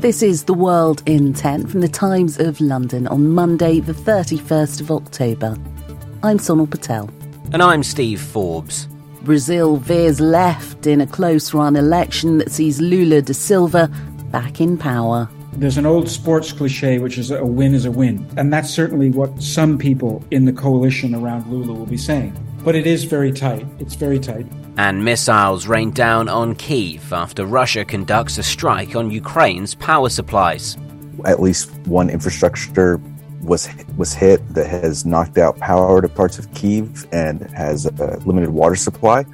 This is The World in 10 from the Times of London on Monday, the 31st of October. I'm Sonal Patel. And I'm Steve Forbes. Brazil veers left in a close run election that sees Lula da Silva back in power. There's an old sports cliche, which is a win is a win. And that's certainly what some people in the coalition around Lula will be saying. But it is very tight. It's very tight. And missiles rain down on Kiev after Russia conducts a strike on Ukraine's power supplies. At least one infrastructure was was hit that has knocked out power to parts of Kiev and has a limited water supply.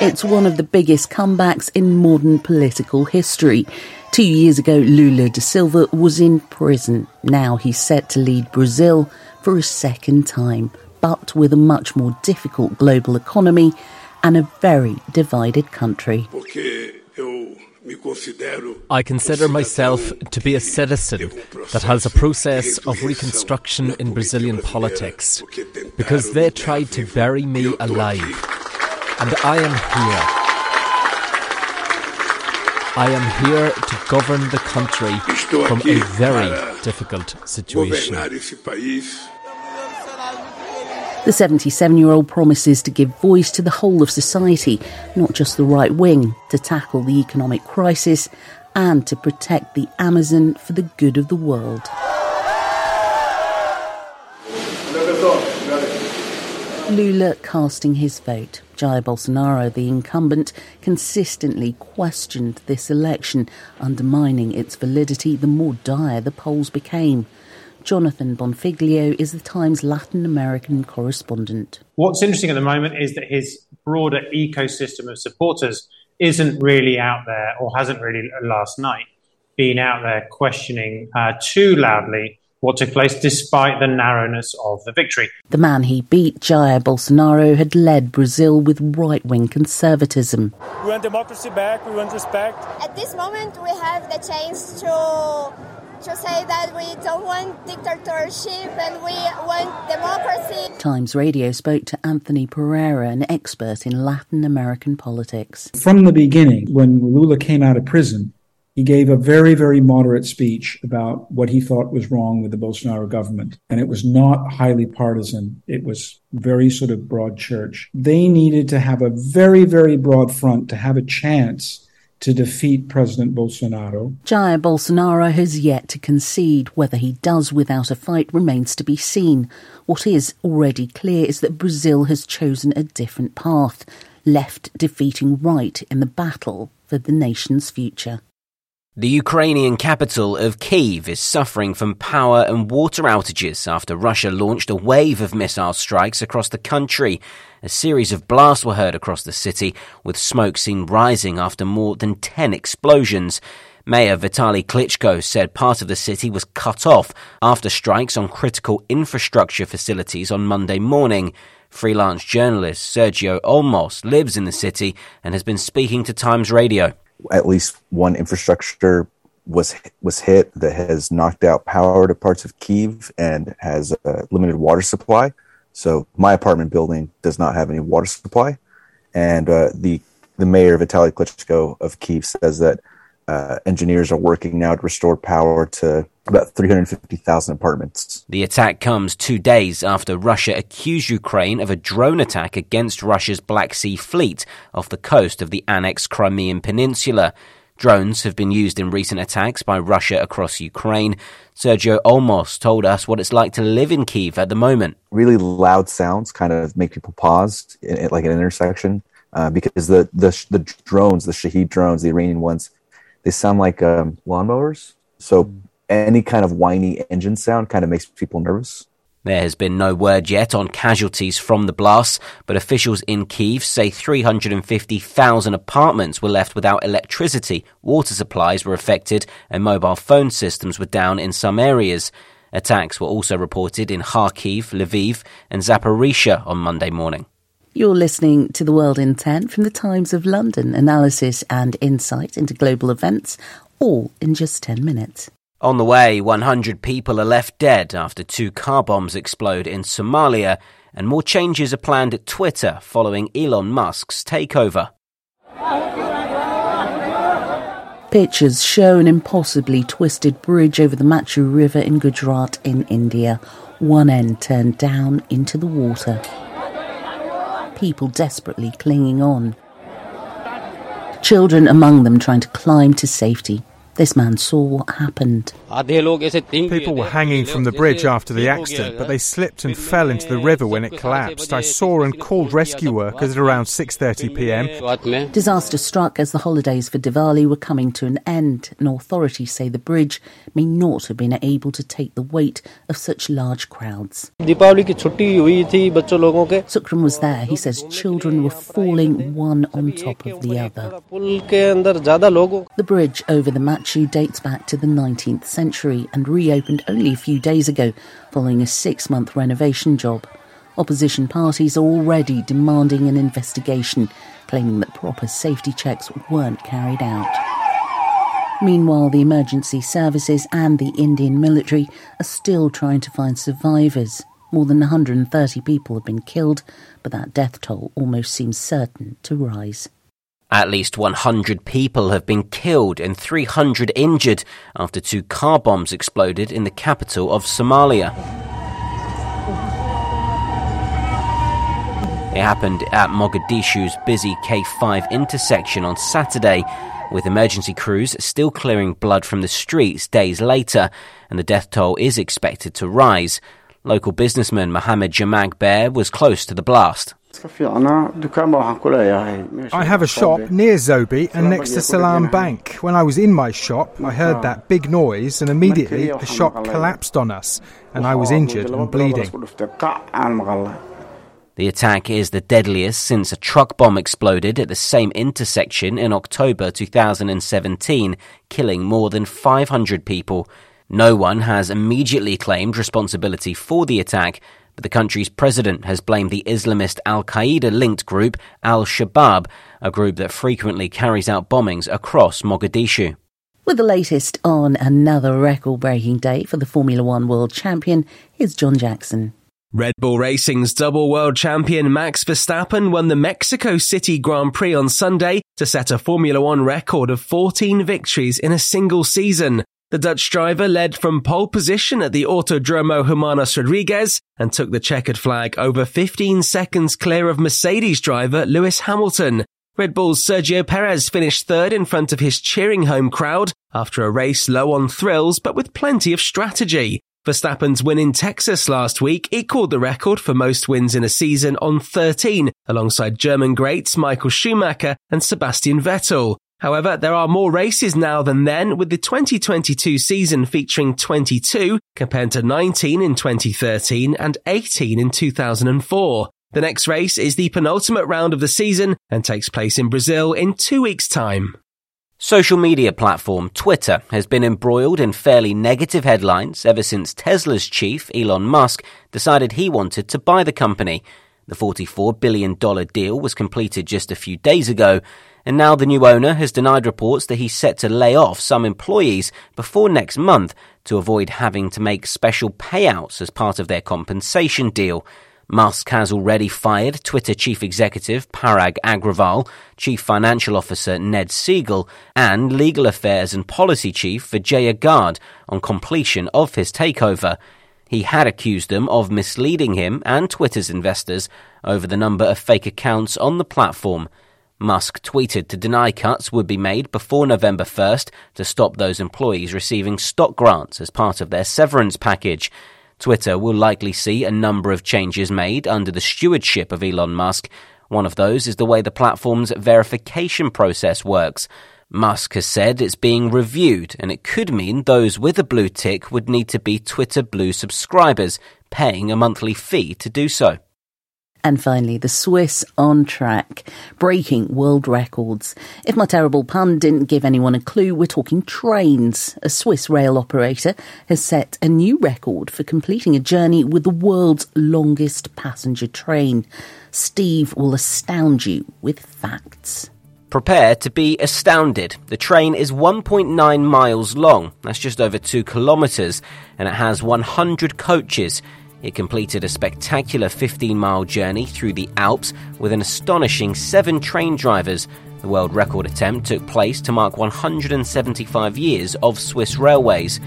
It's one of the biggest comebacks in modern political history. Two years ago, Lula da Silva was in prison. Now he's set to lead Brazil for a second time, but with a much more difficult global economy and a very divided country. I consider myself to be a citizen that has a process of reconstruction in Brazilian politics because they tried to bury me alive. And I am here. I am here to govern the country from a very difficult situation. The 77 year old promises to give voice to the whole of society, not just the right wing, to tackle the economic crisis and to protect the Amazon for the good of the world. Lula casting his vote. Jair Bolsonaro, the incumbent, consistently questioned this election, undermining its validity the more dire the polls became. Jonathan Bonfiglio is the Times Latin American correspondent. What's interesting at the moment is that his broader ecosystem of supporters isn't really out there, or hasn't really last night been out there questioning uh, too loudly what took place despite the narrowness of the victory. The man he beat, Jair Bolsonaro, had led Brazil with right wing conservatism. We want democracy back, we want respect. At this moment, we have the chance to to say that we don't want dictatorship and we want democracy. Times Radio spoke to Anthony Pereira, an expert in Latin American politics. From the beginning, when Lula came out of prison, he gave a very, very moderate speech about what he thought was wrong with the Bolsonaro government. And it was not highly partisan. It was very sort of broad church. They needed to have a very, very broad front to have a chance to defeat President Bolsonaro. Jair Bolsonaro has yet to concede. Whether he does without a fight remains to be seen. What is already clear is that Brazil has chosen a different path, left defeating right in the battle for the nation's future. The Ukrainian capital of Kiev is suffering from power and water outages after Russia launched a wave of missile strikes across the country. A series of blasts were heard across the city, with smoke seen rising after more than 10 explosions. Mayor Vitaly Klitschko said part of the city was cut off after strikes on critical infrastructure facilities on Monday morning. Freelance journalist Sergio Olmos lives in the city and has been speaking to Times Radio at least one infrastructure was was hit that has knocked out power to parts of Kiev and has a limited water supply. So my apartment building does not have any water supply, and uh, the the mayor Vitaly Klitschko of Kiev says that uh, engineers are working now to restore power to about 350,000 apartments. The attack comes two days after Russia accused Ukraine of a drone attack against Russia's Black Sea fleet off the coast of the annexed Crimean Peninsula. Drones have been used in recent attacks by Russia across Ukraine. Sergio Olmos told us what it's like to live in Kiev at the moment. Really loud sounds kind of make people pause, at like an intersection, uh, because the, the the drones, the Shahed drones, the Iranian ones, they sound like um, lawnmowers. So any kind of whiny engine sound kind of makes people nervous. There has been no word yet on casualties from the blast, but officials in Kiev say 350,000 apartments were left without electricity, water supplies were affected, and mobile phone systems were down in some areas. Attacks were also reported in Kharkiv, Lviv, and Zaporizhia on Monday morning. You're listening to The World in 10 from the Times of London, analysis and insight into global events, all in just 10 minutes. On the way, 100 people are left dead after two car bombs explode in Somalia, and more changes are planned at Twitter following Elon Musk's takeover. Pictures show an impossibly twisted bridge over the Machu River in Gujarat in India. One end turned down into the water. People desperately clinging on. Children among them trying to climb to safety. This man saw what happened. People were hanging from the bridge after the accident, but they slipped and fell into the river when it collapsed. I saw and called rescue workers at around 6:30 p.m. Disaster struck as the holidays for Diwali were coming to an end, and authorities say the bridge may not have been able to take the weight of such large crowds. Sukram was there. He says children were falling one on top of the other. The bridge over the Machu dates back to the 19th century and reopened only a few days ago following a six month renovation job. Opposition parties are already demanding an investigation, claiming that proper safety checks weren't carried out. Meanwhile, the emergency services and the Indian military are still trying to find survivors. More than 130 people have been killed, but that death toll almost seems certain to rise. At least 100 people have been killed and 300 injured after two car bombs exploded in the capital of Somalia. It happened at Mogadishu's busy K5 intersection on Saturday, with emergency crews still clearing blood from the streets days later, and the death toll is expected to rise. Local businessman Mohammed Jamag Bear was close to the blast. I have a shop near Zobi and next to Salam Bank. When I was in my shop, I heard that big noise and immediately the shop collapsed on us and I was injured and bleeding. The attack is the deadliest since a truck bomb exploded at the same intersection in October 2017, killing more than 500 people. No one has immediately claimed responsibility for the attack, but the country's president has blamed the Islamist Al Qaeda linked group Al Shabaab, a group that frequently carries out bombings across Mogadishu. With the latest on another record breaking day for the Formula One world champion, here's John Jackson. Red Bull Racing's double world champion Max Verstappen won the Mexico City Grand Prix on Sunday to set a Formula One record of 14 victories in a single season. The Dutch driver led from pole position at the Autodromo Hermanos Rodriguez and took the checkered flag over 15 seconds clear of Mercedes driver Lewis Hamilton. Red Bull's Sergio Perez finished third in front of his cheering home crowd after a race low on thrills but with plenty of strategy. Verstappen's win in Texas last week equaled the record for most wins in a season on 13, alongside German greats Michael Schumacher and Sebastian Vettel. However, there are more races now than then, with the 2022 season featuring 22 compared to 19 in 2013 and 18 in 2004. The next race is the penultimate round of the season and takes place in Brazil in two weeks' time. Social media platform Twitter has been embroiled in fairly negative headlines ever since Tesla's chief, Elon Musk, decided he wanted to buy the company. The $44 billion deal was completed just a few days ago, and now the new owner has denied reports that he's set to lay off some employees before next month to avoid having to make special payouts as part of their compensation deal. Musk has already fired Twitter chief executive Parag Agrawal, chief financial officer Ned Segal, and legal affairs and policy chief Vijaya Gadde on completion of his takeover. He had accused them of misleading him and Twitter's investors over the number of fake accounts on the platform. Musk tweeted to deny cuts would be made before November 1st to stop those employees receiving stock grants as part of their severance package. Twitter will likely see a number of changes made under the stewardship of Elon Musk. One of those is the way the platform's verification process works. Musk has said it's being reviewed, and it could mean those with a blue tick would need to be Twitter Blue subscribers, paying a monthly fee to do so. And finally, the Swiss on track, breaking world records. If my terrible pun didn't give anyone a clue, we're talking trains. A Swiss rail operator has set a new record for completing a journey with the world's longest passenger train. Steve will astound you with facts. Prepare to be astounded. The train is 1.9 miles long, that's just over 2 kilometres, and it has 100 coaches. It completed a spectacular 15 mile journey through the Alps with an astonishing seven train drivers. The world record attempt took place to mark 175 years of Swiss railways.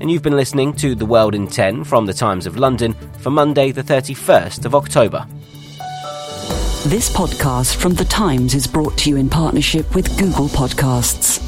And you've been listening to The World in 10 from The Times of London for Monday, the 31st of October. This podcast from The Times is brought to you in partnership with Google Podcasts.